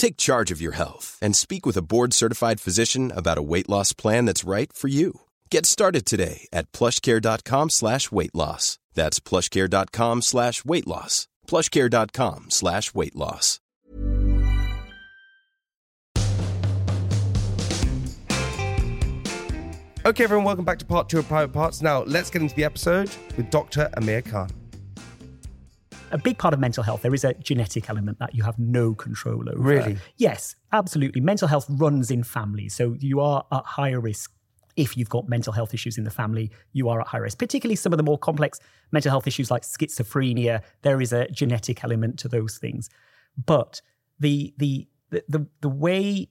Take charge of your health and speak with a board-certified physician about a weight loss plan that's right for you. Get started today at plushcare.com slash weight loss. That's plushcare.com slash weight loss. plushcare.com slash weight loss. Okay, everyone, welcome back to part two of Private Parts. Now, let's get into the episode with Dr. Amir Khan. A big part of mental health, there is a genetic element that you have no control over. Really? Yes, absolutely. Mental health runs in families. So you are at higher risk if you've got mental health issues in the family, you are at high risk. Particularly some of the more complex mental health issues like schizophrenia, there is a genetic element to those things. But the the the the, the way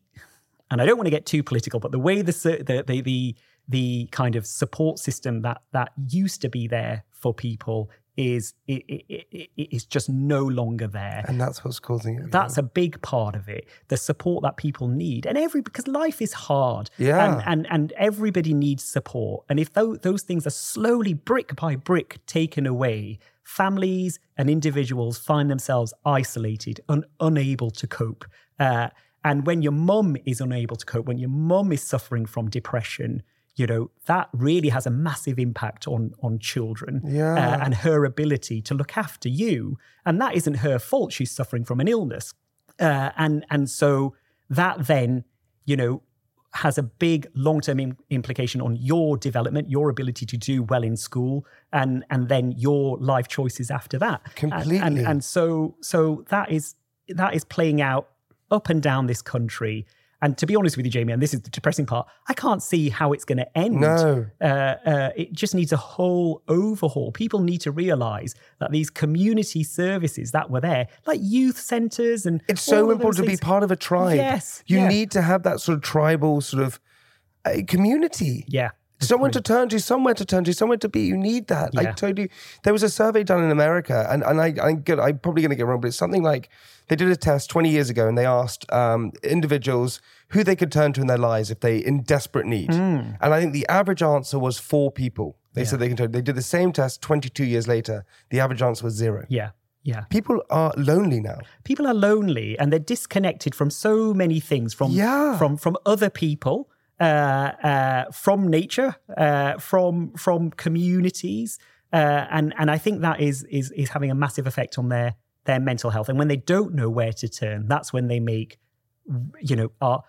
and I don't want to get too political, but the way the the the the, the kind of support system that that used to be there for people is it, it, it, it is just no longer there. And that's what's causing it. That's a big part of it. The support that people need, and every because life is hard, Yeah. and and, and everybody needs support. And if those, those things are slowly brick by brick taken away, families and individuals find themselves isolated and unable to cope. Uh, and when your mum is unable to cope, when your mum is suffering from depression, you know that really has a massive impact on on children Yeah. uh, and her ability to look after you. And that isn't her fault. She's suffering from an illness, uh, and and so that then you know has a big long term Im- implication on your development, your ability to do well in school, and and then your life choices after that. And- And, Completely. and so so that is that is playing out up and down this country. And to be honest with you, Jamie, and this is the depressing part, I can't see how it's going to end. No. Uh, uh, it just needs a whole overhaul. People need to realize that these community services that were there, like youth centers and It's so important to be part of a tribe. Yes, You yeah. need to have that sort of tribal sort of uh, community. Yeah. Someone to turn to, somewhere to turn to, somewhere to be. You need that. I Yeah. told you there was a survey done in America, and, and I, I'm, good, I'm probably going to get wrong, but it's something like they did a test 20 years ago and they asked um, individuals who they could turn to in their lives if they in desperate need. Hmm. And I think the average answer was four people. They said they can turn. They did the same test 22 years later. The average answer was zero. Yeah. Yeah. People are lonely now. People are lonely and they're disconnected from so many things from Yeah. from from other people, from nature, uh, from from communities, uh, and and I think that is is is having a massive effect on their their mental health. And when they don't know where to turn, that's when they make, you know, are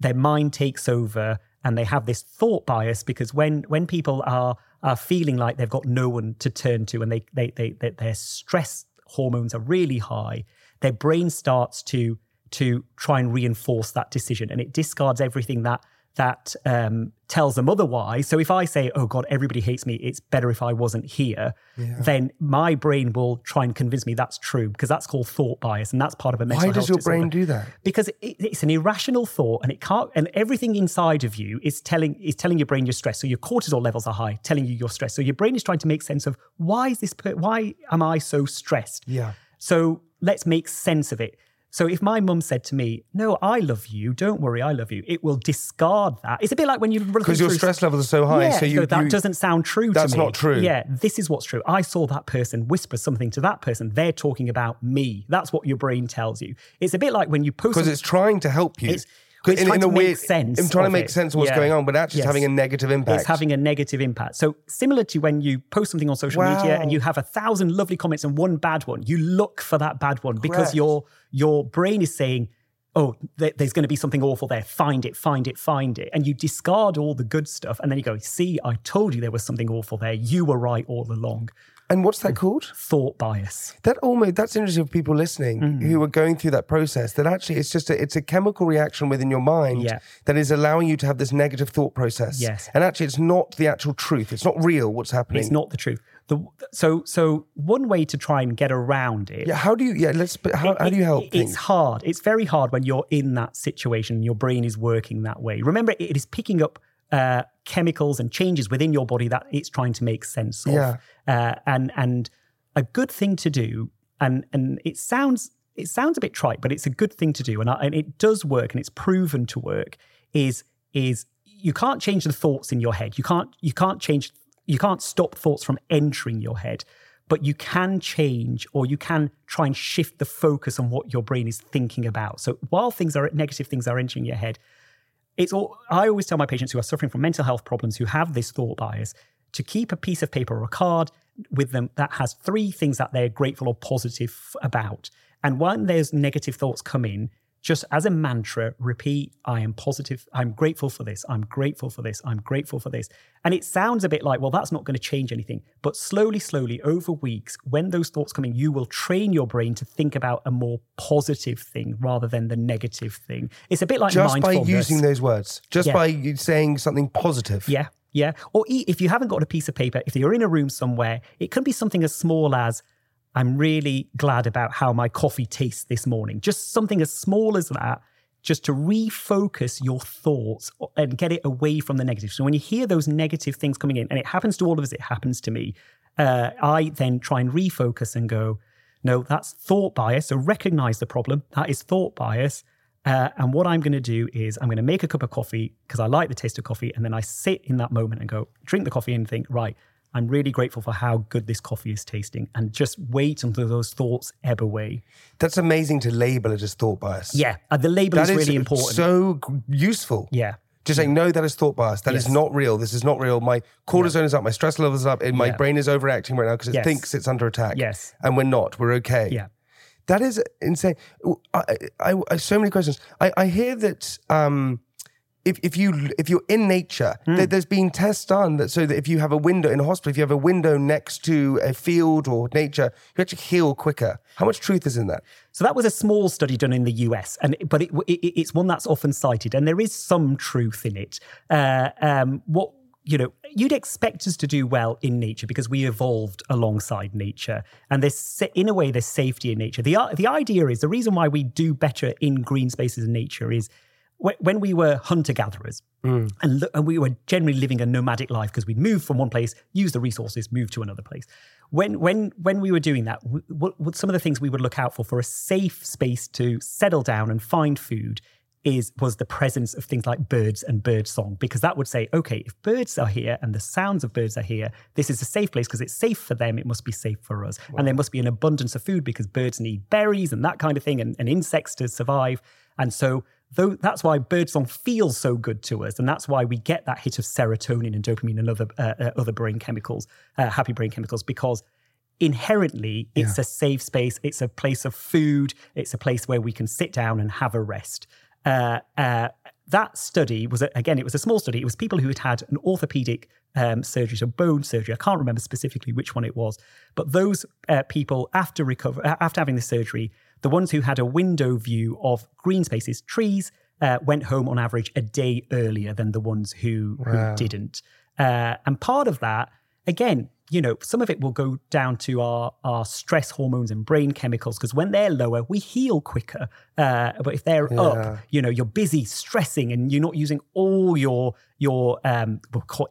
their mind takes over and they have this thought bias because when when people are are feeling like they've got no one to turn to and they they they, they their stress hormones are really high their brain starts to to try and reinforce that decision and it discards everything that that um, tells them otherwise. So if I say, "Oh God, everybody hates me," it's better if I wasn't here. Then my brain will try and convince me that's true because that's called thought bias, and that's part of a mental Why does your disorder brain do that? because it, it's an irrational thought and it can't and everything inside of you is telling is telling your brain you're stressed so your cortisol levels are high telling you you're stressed so your brain is trying to make sense of why is this per- why am i so stressed Yeah. so let's make sense of it So if my mum said to me, "No, I love you. Don't worry, I love you," it will discard that. It's a bit like when you Because your stress levels are so high, yeah, so you that you- doesn't sound true to me. That's not true. Yeah, this is what's true. I saw that person whisper something to that person. They're talking about me. That's what your brain tells you. It's a bit like when you post because it's trying to help you. It's- it's trying to make weird, sense I'm trying to make it. sense of what's Yeah. going on, but actually it's Yes. having a negative impact. It's having a negative impact. So similar to when you post something on social media and you have a thousand lovely comments and one bad one, you look for that bad one because your your brain is saying, "Oh, th- there's going to be something awful there. Find it, find it, find it," and you discard all the good stuff, and then you go, "See, I told you there was something awful there. You were right all along." And what's that called? Thought bias. That almost that's interesting for people listening Mm-hmm. who are going through that process. That actually it's just a, it's a chemical reaction within your mind Yeah. that is allowing you to have this negative thought process. Yes. and actually it's not the actual truth. It's not real. What's happening? It's not the truth. The, so, so one way to try and get around it Yeah. How do you? Yeah. Let's. But how, how do you help? It- It's hard. It's very hard when you're in that situation your brain is working that way. Remember, it is picking up uh, chemicals and changes within your body that it's trying to make sense of. Yeah. Uh, and and a good thing to do, and and it sounds it sounds a bit trite, but it's a good thing to do, and, I, and it does work, and it's proven to work. Is is you can't change the thoughts in your head. You can't you can't change you can't stop thoughts from entering your head but you can change or you can try and shift the focus on what your brain is thinking about. So while things are negative things are entering your head, it's all I always tell my patients who are suffering from mental health problems who have this thought bias to keep a piece of paper or a card with them that has three things that they're grateful or positive about. And when there's negative thoughts come in, just as a mantra, repeat, I am positive, I'm grateful for this, I'm grateful for this, I'm grateful for this. And it sounds a bit like, well, that's not going to change anything. But slowly, slowly, over weeks, when those thoughts come in, you will train your brain to think about a more positive thing rather than the negative thing. It's a bit like just by using those words, just Yeah. by saying something positive. Yeah, yeah. Or if you haven't got a piece of paper, if you're in a room somewhere, it can be something as small as, I'm really glad about how my coffee tastes this morning. Just something as small as that, just to refocus your thoughts and get it away from the negative. So when you hear those negative things coming in, and it happens to all of us, it happens to me, uh, I then try and refocus and go, no, that's thought bias. So recognize the problem. That is thought bias. Uh, and what I'm going to do is I'm going to make a cup of coffee because I like the taste of coffee. And then I sit in that moment and go, drink the coffee and think, right, I'm really grateful for how good this coffee is tasting. And just wait until those thoughts ebb away. That's amazing to label it as thought bias. Yeah, uh, the label That is is really important. So useful. yeah. Just saying, no, that is thought bias. That is Yes. not real. This is not real. My cortisone is up. My stress levels is up. And my Yeah. brain is overacting right now because it Yes. thinks it's under attack. Yes. And we're not. We're okay. Yeah. That is insane. I, I, I so many questions. I, I hear that um, if, if you if you're in nature, Hmm. there, there's been tests done that so that if you have a window in a hospital, if you have a window next to a field or nature, you actually heal quicker. How much truth is in that? So that was a small study done in the US, and but it, it, it's one that's often cited, and there is some truth in it. Uh, um, what you know, you'd expect us to do well in nature because we evolved alongside nature, and there's in a way there's safety in nature. the The idea is the reason why we do better in green spaces in nature is when we were hunter gatherers mm. and, lo- and we were generally living a nomadic life because we'd move from one place, use the resources, move to another place. When when when we were doing that, w- what, what some of the things we would look out for for a safe space to settle down and find food is was the presence of things like birds and bird song because that would say okay if birds are here and the sounds of birds are here this is a safe place because it's safe for them it must be safe for us. And there must be an abundance of food because birds need berries and that kind of thing and, and insects to survive. And so though that's why birdsong feels so good to us and that's why we get that hit of serotonin and dopamine and other uh, uh, other brain chemicals uh, happy brain chemicals because inherently it's a safe space it's a place of food it's a place where we can sit down and have a rest. Uh, uh, that study was again it was a small study it was people who had had an orthopedic um, surgery so bone surgery i can't remember specifically which one it was but those uh, people after recover after having the surgery the ones who had a window view of green spaces trees uh, went home on average a day earlier than the ones who, who didn't. Uh, and part of that again you know some of it will go down to our our stress hormones and brain chemicals because when they're lower we heal quicker. Uh, but if they're up you know you're busy stressing and you're not using all your your um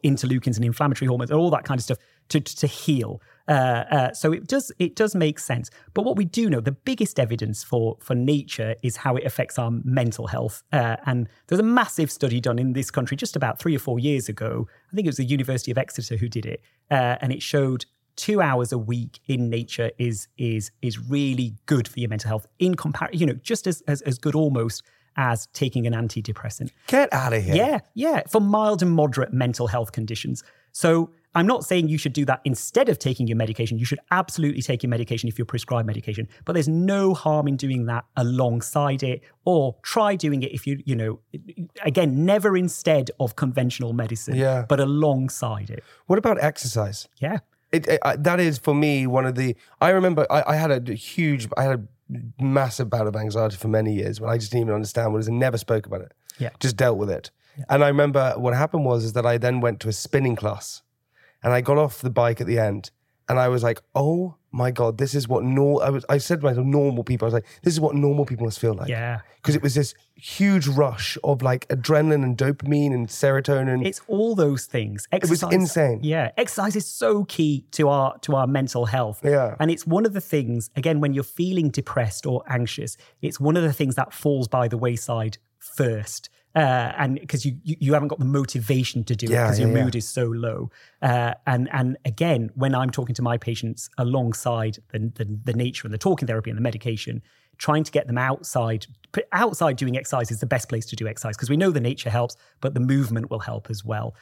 interleukins and inflammatory hormones and all that kind of stuff to to heal Uh, uh, so it does it does make sense. But what we do know, the biggest evidence for for nature is how it affects our mental health. Uh, and there's a massive study done in this country just about three or four years ago. I think it was the University of Exeter who did it, uh, and it showed two hours a week in nature is is is really good for your mental health in comparison you know just as, as as good almost as taking an antidepressant Get out of here. yeah yeah for mild and moderate mental health conditions so i'm not saying you should do that instead of taking your medication you should absolutely take your medication if you're prescribed medication but there's no harm in doing that alongside it or try doing it if you you know again never instead of conventional medicine Yeah. but alongside it What about exercise? yeah It, it, I, that is for me one of the. I remember I, I had a huge, I had a massive bout of anxiety for many years when I just didn't even understand what it is and never spoke about it. Yeah. just dealt with it. And I remember what happened was is that I then went to a spinning class, and I got off the bike at the end, and I was like, oh my god, this is what normal. I was. I said to myself, normal people. I was like, this is what normal people must feel like. yeah because it was this huge rush of like adrenaline and dopamine and serotonin. It's all those things. was Exercise, insane. Yeah, exercise is so key to our to our mental health. Yeah. and it's one of the things. Again, when you're feeling depressed or anxious, it's one of the things that falls by the wayside first. Uh, and because you, you you haven't got the motivation to do it Yeah, because your yeah, yeah. mood is so low, uh, and and again, when I'm talking to my patients alongside the, the the nature and the talking therapy and the medication, trying to get them outside outside doing exercise is the best place to do exercise because we know the nature helps but the movement will help as well.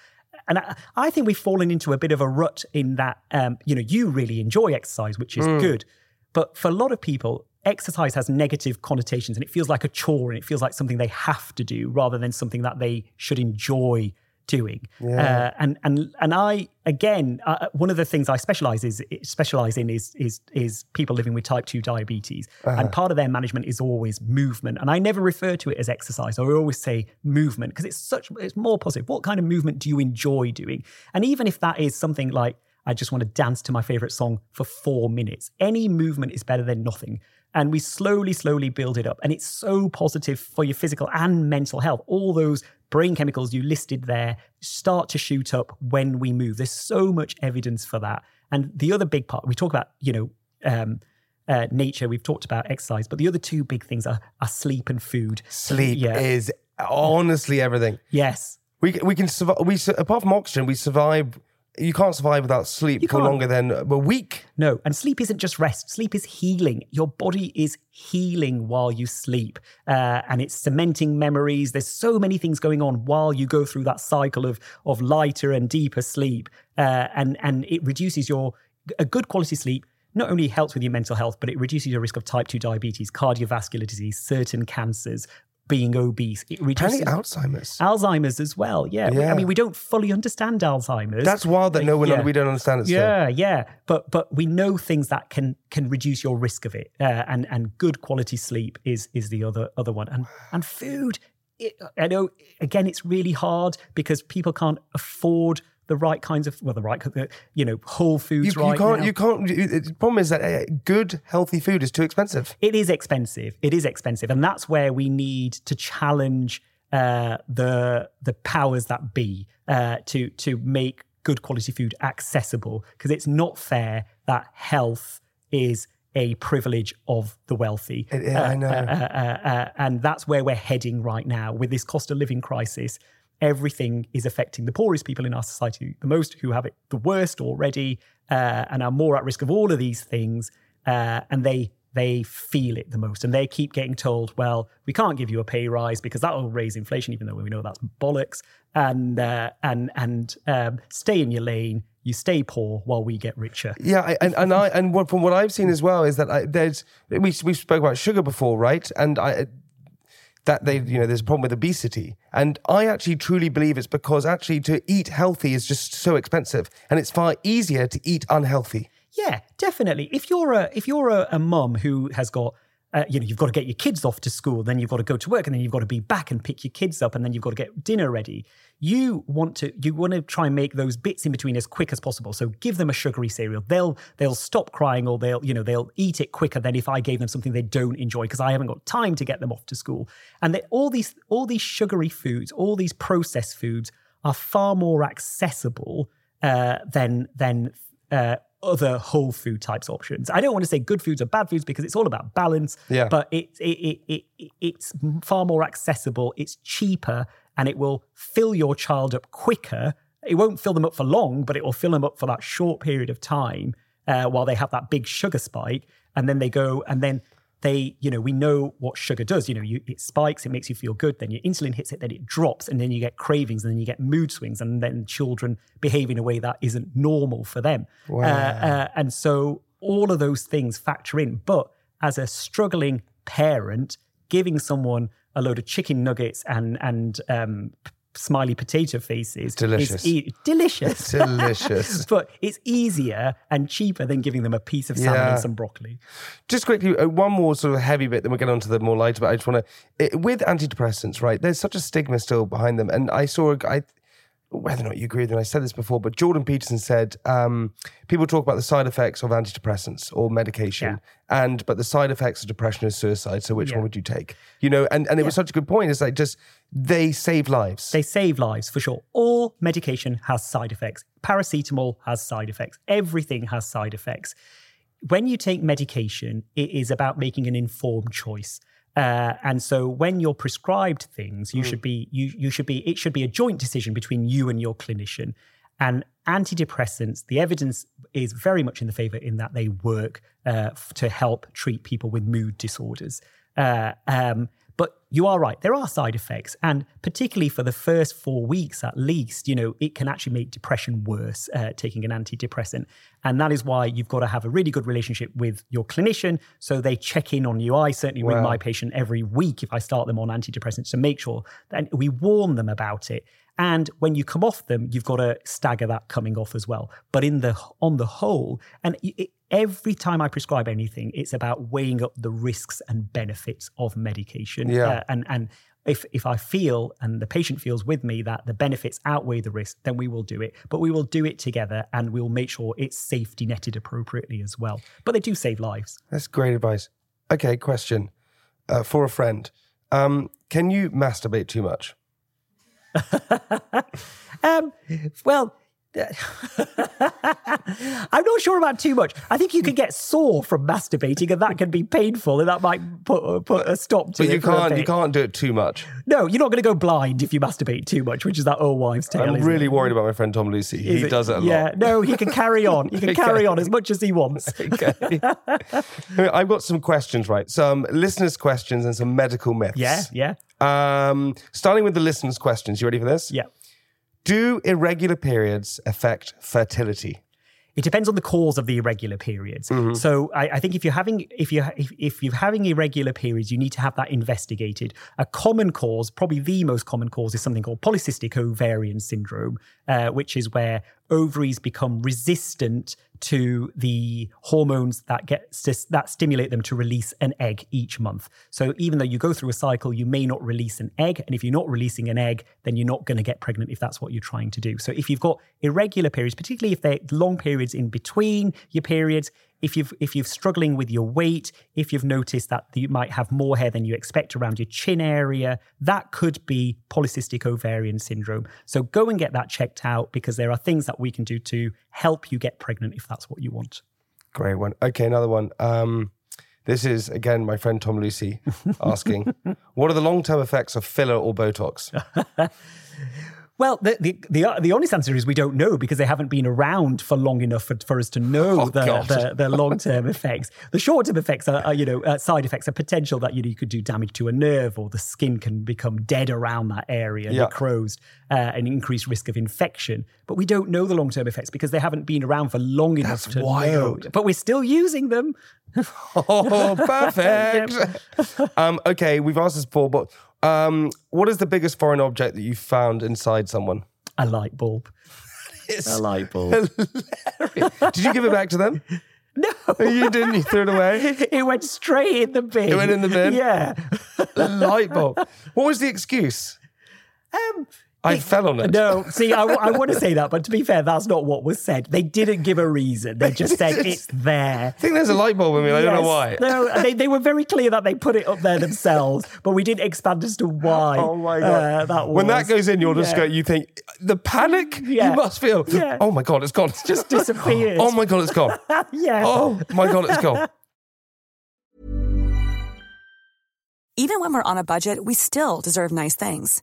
And I, I think we've fallen into a bit of a rut in that um, you know you really enjoy exercise which is good but for a lot of people exercise has negative connotations and it feels like a chore and it feels like something they have to do rather than something that they should enjoy doing. Uh, and and and i again uh, one of the things i specialize is specialize in is is is people living with type 2 diabetes and part of their management is always movement and i never refer to it as exercise. I always say movement because it's such it's more positive. What kind of movement do you enjoy doing? And even if that is something like I just want to dance to my favorite song for four minutes. Any movement is better than nothing. And we slowly, slowly build it up. And it's so positive for your physical and mental health. All those brain chemicals you listed there start to shoot up when we move. There's so much evidence for that. And the other big part, we talk about, you know, um, uh, nature, we've talked about exercise, but the other two big things are, are sleep and food. Sleep Yeah. is honestly everything. Yes. We we can survive. We apart from oxygen, we survive. You can't survive without sleep You for can't. longer than a week. No, and sleep isn't just rest. Sleep is healing. Your body is healing while you sleep, uh, and it's cementing memories. There's so many things going on while you go through that cycle of of lighter and deeper sleep, uh, and and it reduces your a good quality sleep. Not only helps with your mental health, but it reduces your risk of type two diabetes, cardiovascular disease, certain cancers, being obese. It reduces Alzheimer's. Alzheimer's as well. Yeah, We- I mean we don't fully understand Alzheimer's. That's wild that no one Yeah. we don't understand it. Still. Yeah, yeah, but but we know things that can can reduce your risk of it, uh, and and good quality sleep is is the other other one, and and food. It, I know again, it's really hard because people can't afford the right kinds of well, the right uh, you know whole foods You, right you can't. now. You can't. The problem is that uh, good, healthy food is too expensive. it is expensive. It is expensive, and that's where we need to challenge uh, the the powers that be uh, to to make good quality food accessible. Because it's not fair that health is a privilege of the wealthy. It is, I know. uh, uh, uh, and that's where we're heading right now with this cost of living crisis. Everything is affecting the poorest people in our society the most, who have it the worst already, uh, and are more at risk of all of these things. Uh, and they they feel it the most, and they keep getting told, "Well, we can't give you a pay rise because that will raise inflation," even though we know that's bollocks. And uh, and and um, stay in your lane. You stay poor while we get richer. Yeah, I, and and I and what, from what I've seen as well is that I, there's we we spoke about sugar before, right? And I that they you know there's a problem with obesity, and I actually truly believe it's because actually to eat healthy is just so expensive, and it's far easier to eat unhealthy. Yeah, definitely. If you're a if you're a, a mum who has got uh, you know you've got to get your kids off to school, then you've got to go to work, and then you've got to be back and pick your kids up, and then you've got to get dinner ready. You want to you want to try and make those bits in between as quick as possible. So give them a sugary cereal. They'll they'll stop crying, or they'll you know they'll eat it quicker than if I gave them something they don't enjoy because I haven't got time to get them off to school. And all these all these sugary foods, all these processed foods are far more accessible uh, than than uh, other whole food types options. I don't want to say good foods or bad foods because it's all about balance. Yeah. But it, it, it, it, it's far more accessible, it's cheaper, and it will fill your child up quicker. It won't fill them up for long, but it will fill them up for that short period of time uh, while they have that big sugar spike. And then they go, and then they, you know, we know what sugar does. You know, you, it spikes, it makes you feel good. Then your insulin hits it, then it drops, and then you get cravings, and then you get mood swings, and then children behave in a way that isn't normal for them. Uh, uh, and so all of those things factor in. But as a struggling parent, giving someone a load of chicken nuggets and and um, smiley potato faces Delicious. e- delicious. Delicious. but it's easier and cheaper than giving them a piece of salmon Yeah. and some broccoli. Just quickly, uh, one more sort of heavy bit, then we'll get on to the more lighter. But I just want to, with antidepressants, right? There's such a stigma still behind them, and I saw a guy. Whether or not you agree with me, I said this before, but Jordan Peterson said um, people talk about the side effects of antidepressants or medication, and but the side effects of depression is suicide. So which Yeah. one would you take? You know, and, and it was such a good point. It's like just they save lives. They save lives for sure. All medication has side effects. Paracetamol has side effects. Everything has side effects. When you take medication, it is about making an informed choice. Uh, and so when you're prescribed things, you should be you you should be it should be a joint decision between you and your clinician. And antidepressants, the evidence is very much in the favor in that they work uh, f- to help treat people with mood disorders. Uh, um, but you are right, there are side effects. And particularly for the first four weeks at least, you know, it can actually make depression worse, uh, taking an antidepressant. And that is why you've got to have a really good relationship with your clinician. So they check in on you. I certainly ring my patient every week if I start them on antidepressants to make sure that we warn them about it. And when you come off them, you've got to stagger that coming off as well. But in the on the whole, and it- every time I prescribe anything, it's about weighing up the risks and benefits of medication. Yeah. Uh, and and if if I feel and the patient feels with me that the benefits outweigh the risk, then we will do it. But we will do it together, and we'll make sure it's safety netted appropriately as well. But they do save lives. That's great advice. Okay, question uh, for a friend: um, Can you masturbate too much? Um, well, I'm not sure about too much. I think you can get sore from masturbating, and that can be painful, and that might put put a stop to But it. you can't. You can't do it too much. No, you're not going to go blind if you masturbate too much, which is that old wives' tale. I'm really it? worried about my friend Tom Lucy. Is he it- does it a Yeah, lot. no, he can carry on. He can carry on as much as he wants. Okay. I've got some questions, right? Some listeners' questions and some medical myths. Yeah, yeah, Um, starting with the listeners' questions. You ready for this? yeah. Do irregular periods affect fertility? It depends on the cause of the irregular periods. Mm-hmm. So I, I think if you're having if you if, if you're having irregular periods, you need to have that investigated. A common cause, probably the most common cause, is something called polycystic ovarian syndrome, uh, which is where ovaries become resistant to the hormones that get that stimulate them to release an egg each month. So even though you go through a cycle, you may not release an egg, and if you're not releasing an egg, then you're not going to get pregnant if that's what you're trying to do. So if you've got irregular periods, particularly if they're long periods in between your periods, if you've if you're struggling with your weight, if you've noticed that you might have more hair than you expect around your chin area, that could be polycystic ovarian syndrome. So go and get that checked out because there are things that we can do to help you get pregnant if that's what you want. Great one. Okay, another one. Um, this is again my friend Tom Lucy asking, "What are the long-term effects of filler or Botox?" Well, the, the the the honest answer is we don't know because they haven't been around for long enough for, for us to know Oh, the, the the long term effects. The short term effects are, are you know uh, side effects are potential that you know you could do damage to a nerve or the skin can become dead around that area, Yeah. necrosed, uh, an increased risk of infection. But we don't know the long term effects because they haven't been around for long enough That's to wild. know. But we're still using them. oh, perfect. um, okay, we've asked this before, but um, what is the biggest foreign object that you found inside someone? A light bulb. A light bulb. Did you give it back to them? No, You didn't. You threw it away. it went straight in the bin. It went in the bin? Yeah. A light bulb. What was the excuse? Um, I fell on it. No, see, I, I want to say that, but to be fair, that's not what was said. They didn't give a reason. They just said it's there. I think there's a light bulb in me. I don't know why. No, they, they were very clear that they put it up there themselves, but we didn't expand as to why. Oh my god! uh, that when that goes in, you'll just Yeah. go. You think the panic Yeah. you must feel. Yeah. Oh my god, it's gone. It's just disappeared. Oh my god, it's gone. yeah. Oh my god, it's gone. Even when we're on a budget, we still deserve nice things.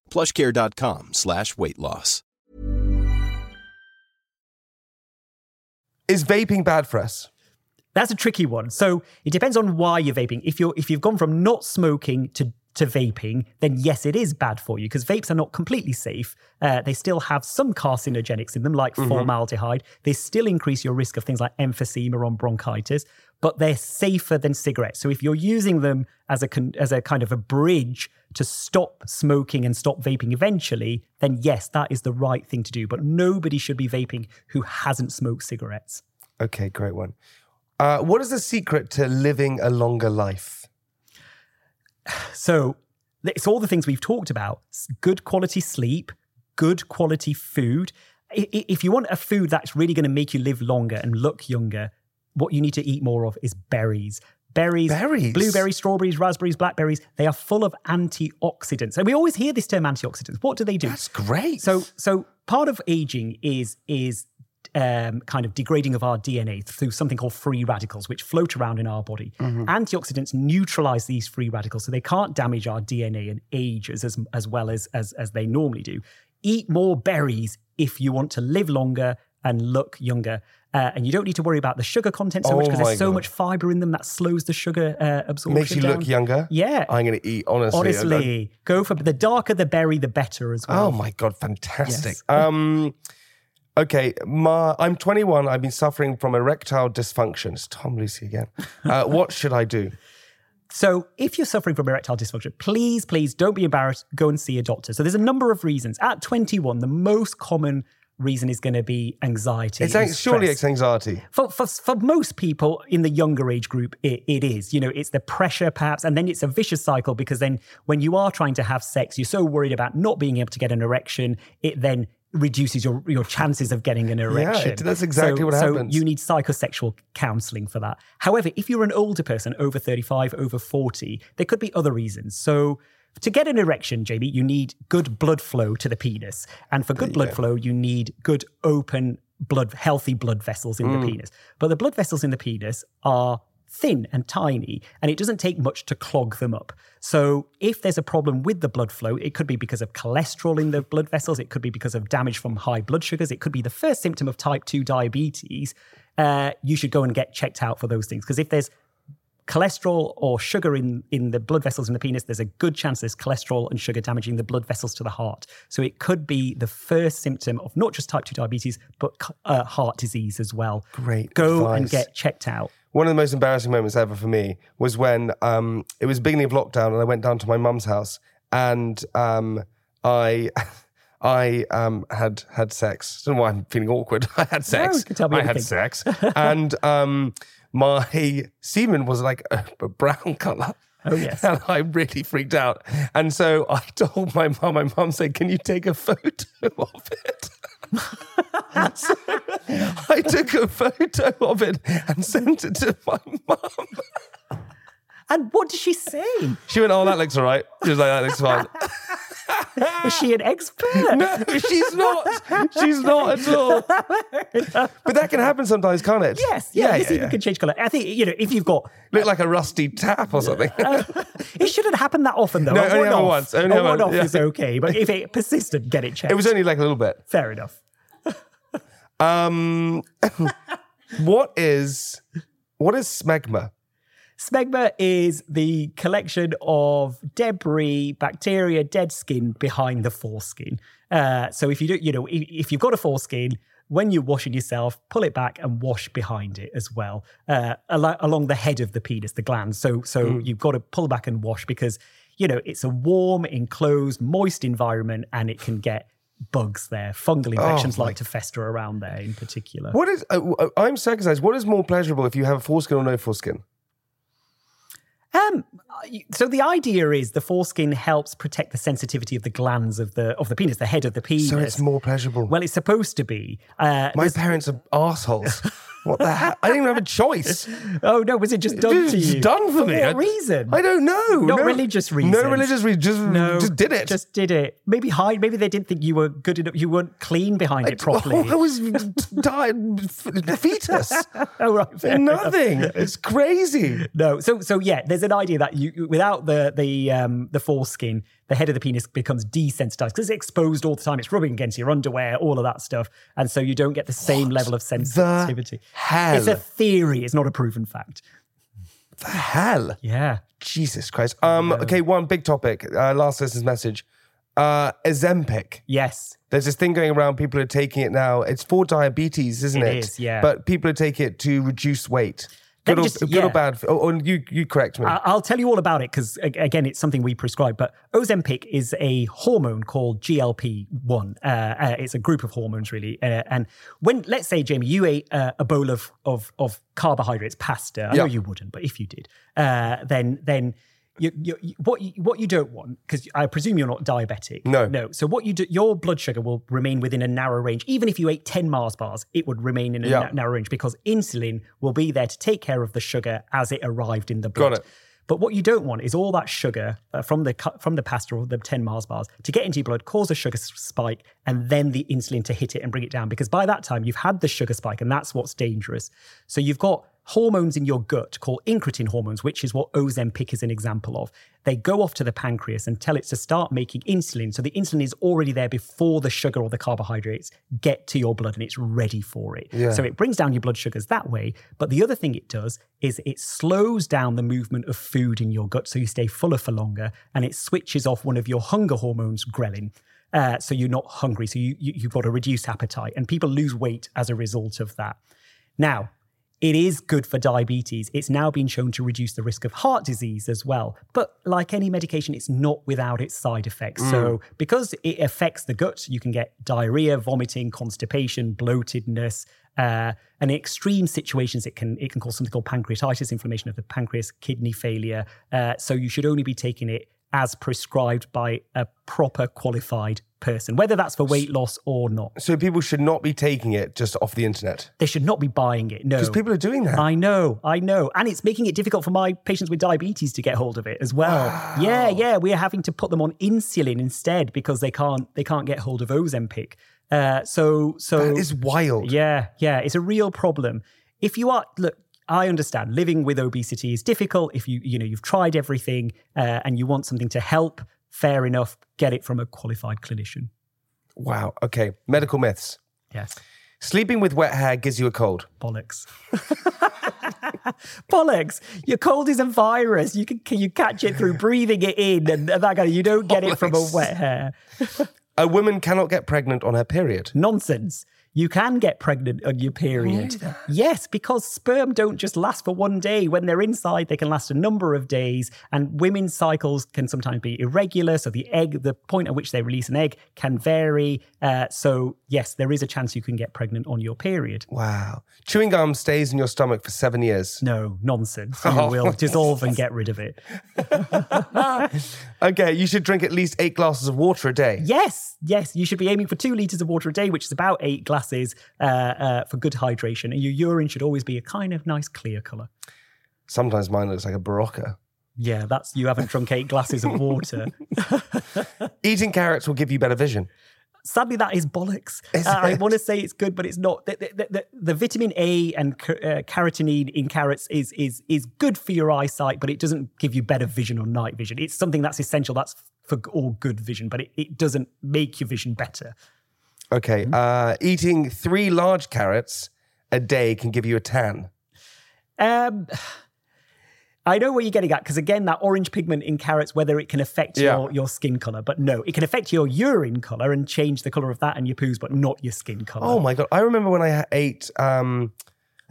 plushcare.com slash weight loss. Is vaping bad for us? That's a tricky one. So it depends on why you're vaping. If you're if you've gone from not smoking to to vaping, then yes, it is bad for you because vapes are not completely safe. Uh, they still have some carcinogenics in them, like formaldehyde. They still increase your risk of things like emphysema or bronchitis, but they're safer than cigarettes. So if you're using them as a con- as a kind of a bridge to stop smoking and stop vaping eventually, then yes, that is the right thing to do. But nobody should be vaping who hasn't smoked cigarettes. Okay, great one. Uh, what is the secret to living a longer life? So it's all the things we've talked about good quality sleep, good quality food. If you want a food that's really going to make you live longer and look younger, what you need to eat more of is berries. Berries, Berries? blueberries, strawberries, raspberries, blackberries, they are full of antioxidants. And we always hear this term antioxidants. What do they do? That's great. So, so part of aging is is um, kind of degrading of our DNA through something called free radicals, which float around in our body. Antioxidants neutralize these free radicals, so they can't damage our DNA and age as as well as as as they normally do. Eat more berries if you want to live longer and look younger. Uh, and you don't need to worry about the sugar content so much Oh because there's so God. much fiber in them that slows the sugar uh, absorption. Makes you down. look younger. Yeah. I'm going to eat honestly. Honestly, go for the darker the berry, the better as well. Oh my god, fantastic. Yes. Um okay, my I'm 21. I've been suffering from erectile dysfunction. It's Tom Lucy again. Uh, what should I do? So, if you're suffering from erectile dysfunction, please, please don't be embarrassed. Go and see a doctor. So, there's a number of reasons. At 21, the most common reason is going to be anxiety. It's surely it's anxiety. For, for, for most people in the younger age group, it, it is. You know, it's the pressure perhaps, and then it's a vicious cycle because then when you are trying to have sex, you're so worried about not being able to get an erection, it then reduces your, your chances of getting an erection. it- that's exactly So- what so happens. you need psychosexual counseling for that. However, if you're an older person, over 35, over 40, there could be other reasons. So to get an erection, Jamie, you need good blood flow to the penis. And for good blood flow, you need good open blood, healthy blood vessels in Mm. the penis. But the blood vessels in the penis are thin and tiny, and it doesn't take much to clog them up. So, if there's a problem with the blood flow, it could be because of cholesterol in the blood vessels, it could be because of damage from high blood sugars, it could be the first symptom of type 2 diabetes. Uh, you should go and get checked out for those things. Because if there's cholesterol or sugar in, in the blood vessels in the penis, there's a good chance there's cholesterol and sugar damaging the blood vessels to the heart. So it could be the first symptom of not just type 2 diabetes, but uh, heart disease as well. Great Go and get checked out. One of the most embarrassing moments ever for me was when um, it was beginning of lockdown and I went down to my mum's house and um, I I um, had had sex. I don't know why I'm feeling awkward. I had sex. you can tell me I had sex, and um, my semen was like a, a brown color. Oh, yes. and I really freaked out. And so I told my mum. My mum said, "Can you take a photo of it?" So I took a photo of it and sent it to my mum. And what did she say? She went, "Oh, that looks all right." She was like, "That looks fine." Was she an expert? No, she's not. She's not at all. But that can happen sometimes, can't it? Yes, yeah, yeah, yeah, even yeah. can change colour. I think you know if you've got Look like a rusty tap or something. it shouldn't happen that often though. No, A only happen one-off- once, only a one-off yeah. is okay, but if it persisted, get it checked. it was only like a little bit. fair enough. Um, what is what is smegma? Smegma is the collection of debris, bacteria, dead skin behind the foreskin. Uh, so if you do, you know, if, if you've got a foreskin, when you're washing yourself, pull it back and wash behind it as well, uh, al- along the head of the penis, the gland. So so you've got to pull back and wash because you know it's a warm, enclosed, moist environment, and it can get bugs there. Fungal infections like to fester around there in particular. What is? Uh, uh, I'm circumcised. What is more pleasurable if you have a foreskin or no foreskin? So the idea is the foreskin helps protect the sensitivity of the glands of the of the penis, the head of the penis. So it's more pleasurable. well, it's supposed to be. Uh, My parents are assholes. what the hell? I didn't even have a choice. oh no, was it just done It's to you? done for me. what I- reason? I don't know. Not No- religious reason. No religious reason. Just, no, just did it. Just did it. Maybe hide. Maybe they didn't think you were good enough. You weren't clean behind it properly. I was died fetus. oh right, fair enough. Nothing. It's crazy. No, so so yeah, there's an idea that you without the the um the foreskin, the head of the penis becomes desensitized because it's exposed all the time. It's rubbing against your underwear, all of that stuff, and so you don't get the same level of sensitivity. Hell? It's a theory. It's not a proven fact. The hell. Yeah. Jesus Christ. Um. Okay. One big topic. Uh, last listener's message. Uh, Ozempic. Yes. There's this thing going around. People are taking it now. It's for diabetes, isn't It it? is, yeah. But people are taking it to reduce weight. Good or, just- good yeah. or bad? Oh, oh, you you correct me. I'll tell you all about it because again, it's something we prescribe. But Ozempic is a hormone called GLP one. Uh, uh, it's a group of hormones, really. Uh, and when, let's say, Jamie, you ate uh, a bowl of of of carbohydrates, pasta. I know you wouldn't, but if you did, uh, then then. You, you, what you, what you don't want because I presume you're not diabetic. No. no. So what you do, your blood sugar will remain within a narrow range. Even if you ate ten Mars bars, it would remain in a Yeah. na- narrow range because insulin will be there to take care of the sugar as it arrived in the blood. Got it. But what you don't want is all that sugar uh, from the from the pasta or the 10 Mars bars to get into your blood, cause a sugar spike, and then the insulin to hit it and bring it down. Because by that time, you've had the sugar spike, and that's what's dangerous. So you've got hormones in your gut called incretin hormones, which is what Ozempic is an example of. They go off to the pancreas and tell it to start making insulin. So the insulin is already there before the sugar or the carbohydrates get to your blood and it's ready for it. Yeah. So it brings down your blood sugars that way. But the other thing it does is it slows down the movement of food in your gut so you stay fuller for longer and it switches off one of your hunger hormones, ghrelin. Uh, so you're not hungry. So you, you, you've got a reduced appetite and people lose weight as a result of that. Now, it is good for diabetes. It's now been shown to reduce the risk of heart disease as well. But like any medication, it's not without its side effects. So, because it affects the gut, you can get diarrhea, vomiting, constipation, bloatedness. Uh, and in extreme situations, it can it can cause something called pancreatitis, inflammation of the pancreas, kidney failure. Uh, so you should only be taking it as prescribed by a proper qualified person, whether that's for weight loss or not. so people should not be taking it just off the internet They should not be buying it. No, because people are doing that. I know, I know. And it's making it difficult for my patients with diabetes to get hold of it as well. Yeah, yeah. We're having to put them on insulin instead because they can't they can't get hold of Ozempic. Uh, so so that is wild. yeah, yeah, it's a real problem. If you are look, I understand living with obesity is difficult. If you you know you've tried everything uh, and you want something to help, fair enough. Get it from a qualified clinician. Wow. Okay. Medical myths. Yes. Sleeping with wet hair gives you a cold. Bollocks. Bollocks. Your cold is a virus. You can, can you catch it through breathing it in and that kind of you don't get it from a wet hair. A woman cannot get pregnant on her period. Nonsense. You can get pregnant on your period. Yes, because sperm don't just last for one day. When they're inside, they can last a number of days, and women's cycles can sometimes be irregular. So the egg, the point at which they release an egg, can vary. Uh, so yes, there is a chance you can get pregnant on your period. Wow. Chewing gum stays in your stomach for seven years. No nonsense. You will dissolve and get rid of it. Okay, you should drink at least eight glasses of water a day. Yes, yes, you should be aiming for two liters of water a day, which is about eight glasses uh, uh, for good hydration. And your urine should always be a kind of nice clear color. Sometimes mine looks like a Berocca. Yeah, that's you haven't drunk eight glasses of water. Eating carrots will give you better vision. Sadly, that is bollocks. Is Uh, I want to say it's good, but it's not. The, the, the, the vitamin A and ca- uh, carotene in carrots is is is good for your eyesight, but it doesn't give you better vision or night vision. It's something that's essential. That's for all good vision, but it, it doesn't make your vision better. Okay, uh, eating three large carrots a day can give you a tan. Um, I know where you're getting at because again, that orange pigment in carrots, whether it can affect Yeah. your, your skin color, but no, it can affect your urine color and change the color of that and your poos, but not your skin color. Oh my god! I remember when I ha- ate, um,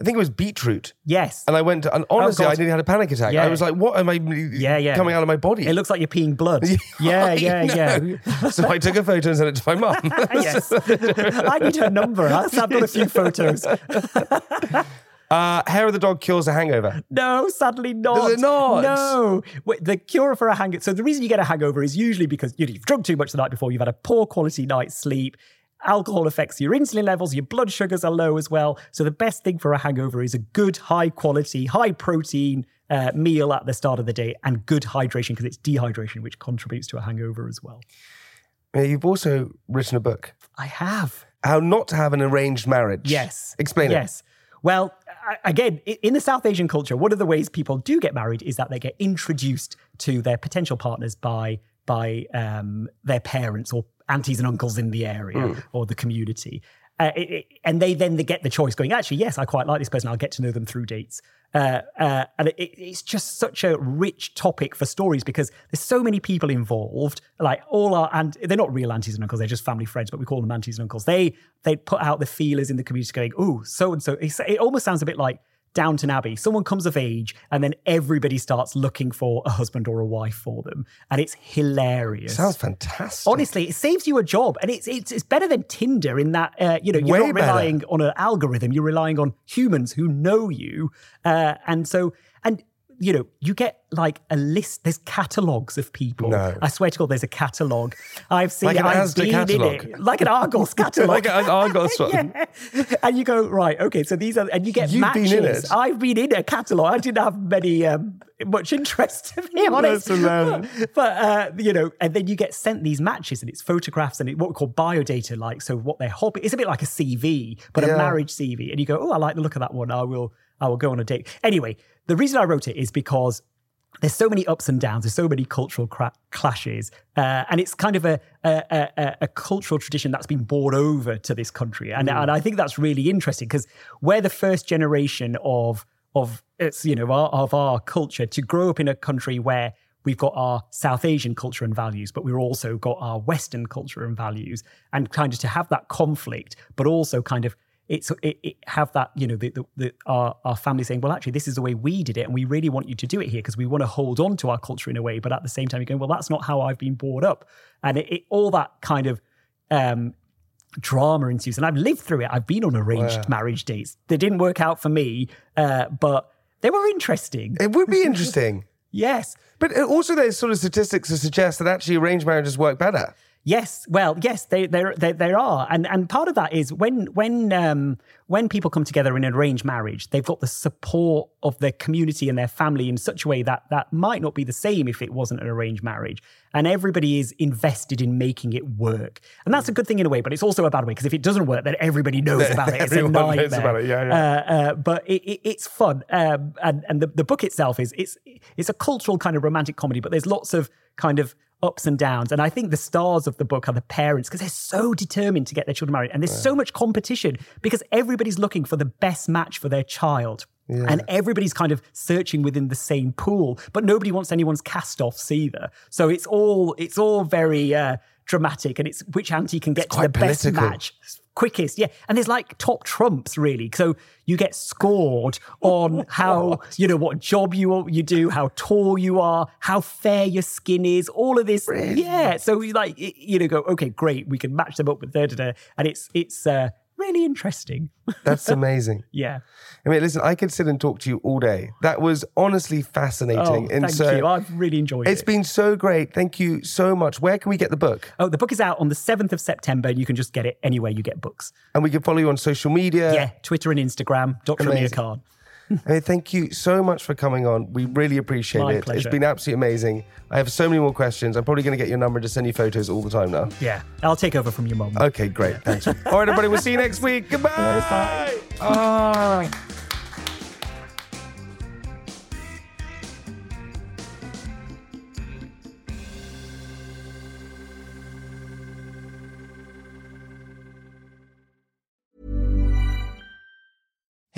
I think it was beetroot, yes. and I went. And honestly, God. I nearly had a panic attack. Yeah. I was like, "What am I? Yeah, yeah. coming out of my body?" It looks like you're peeing blood. Yeah, yeah, yeah. so I took a photo and sent it to my mum. yes. I need her number. I've got a few photos. uh, hair of the dog cures a hangover. No, sadly not. Does it not? No. Wait, The cure for a hangover. So the reason you get a hangover is usually because you know, you've drunk too much the night before, you've had a poor quality night's sleep. Alcohol affects your insulin levels, your blood sugars are low as well. So the best thing for a hangover is a good, high quality, high protein uh, meal at the start of the day and good hydration because it's dehydration which contributes to a hangover as well. Yeah, You've also written a book, I have. "How Not to Have an Arranged Marriage." Yes. explain it. Yes. Well, again, in the South Asian culture, one of the ways people do get married is that they get introduced to their potential partners by by um, their parents or aunties and uncles in the area or the community. Uh, it- it- and they then they get the choice going, actually, yes, I quite like this person. I'll get to know them through dates. Uh, uh, and it, it's just such a rich topic for stories because there's so many people involved. Like all our and they're not real aunties and uncles; they're just family friends, but we call them aunties and uncles. They they put out the feelers in the community, going, "Oh, so and so." It almost sounds a bit like Downton Abbey. Someone comes of age, and then everybody starts looking for a husband or a wife for them, and it's hilarious. Sounds fantastic. Honestly, it saves you a job, and it's it's, it's better than Tinder in that uh, you know you're Way not better. relying on an algorithm; you're relying on humans who know you, uh, and so you know you get like a list. There's catalogs of people. No. I swear to God, there's a catalog. I've seen Like it. an I've been catalogue. in it, like an Argos catalog. like an Argos one. yeah. And you go, right, okay, so these are, and you get You've been matches. in it. I've been in a catalogue. I didn't have many, um, much interest, to be honest. That's hilarious. but, uh, you know, and then you get sent these matches and it's photographs and it, what we call biodata, like, so what their hobby, it's a bit like a CV, but Yeah. a marriage CV. And you go, oh, I like the look of that one. I will, I will go on a date. Anyway, the reason I wrote it is because there's so many ups and downs. There's so many cultural cra- clashes, uh, and it's kind of a, a, a, a cultural tradition that's been brought over to this country, and and I think that's really interesting because we're the first generation of of it's you know our, of our culture to grow up in a country where we've got our South Asian culture and values, but we've also got our Western culture and values, and kind of to have that conflict, but also kind of it's it, it have that you know the, the, the our our family saying well actually this is the way we did it and we really want you to do it here because we want to hold on to our culture in a way but at the same time you're going well that's not how I've been brought up. And it, it all that kind of um drama ensues and I've lived through it. I've been on arranged marriage dates. They didn't work out for me uh but they were interesting It would be interesting. yes But also, there's sort of statistics to suggest that actually arranged marriages work better. Yes, well, yes, they there they, there are, and and part of that is when when um, when people come together in an arranged marriage, they've got the support of their community and their family in such a way that that might not be the same if it wasn't an arranged marriage, and everybody is invested in making it work, and that's a good thing in a way, but it's also a bad way because if it doesn't work, then everybody knows about it. It's a Everyone knows nightmare. about it, yeah, yeah. Uh, uh, but it, it, it's fun, um, and and the, the book itself is it's it's a cultural kind of romantic comedy, but there's lots of kind of ups and downs. And I think the stars of the book are the parents because they're so determined to get their children married, and there's so much competition because everybody's looking for the best match for their child. And everybody's kind of searching within the same pool, but nobody wants anyone's cast-offs either. So it's all it's all very uh, dramatic, and it's which auntie can get to the quite best political. match quickest. Yeah. And there's like top trumps, really. So you get scored on how, you know, what job you you do, how tall you are, how fair your skin is, all of this. Yeah. So you like, you know, go, okay, great. We can match them up with da da da. And it's, it's, uh, really interesting. That's amazing. yeah. I mean, listen, I could sit and talk to you all day. That was honestly fascinating. Oh, thank you. I've really enjoyed it's it. It's been so great. Thank you so much. Where can we get the book? Oh, the book is out on the 7th of September. and You can just get it anywhere you get books. And we can follow you on social media. Yeah, Twitter and Instagram, Dr. Amir. Khan. Hey, thank you so much for coming on. We really appreciate My it. pleasure. It's been absolutely amazing. I have so many more questions. I'm probably going to get your number to send you photos all the time now. Yeah, I'll take over from your mom. Okay, great. Thanks. all right, everybody. We'll see you next week. Goodbye. Ah.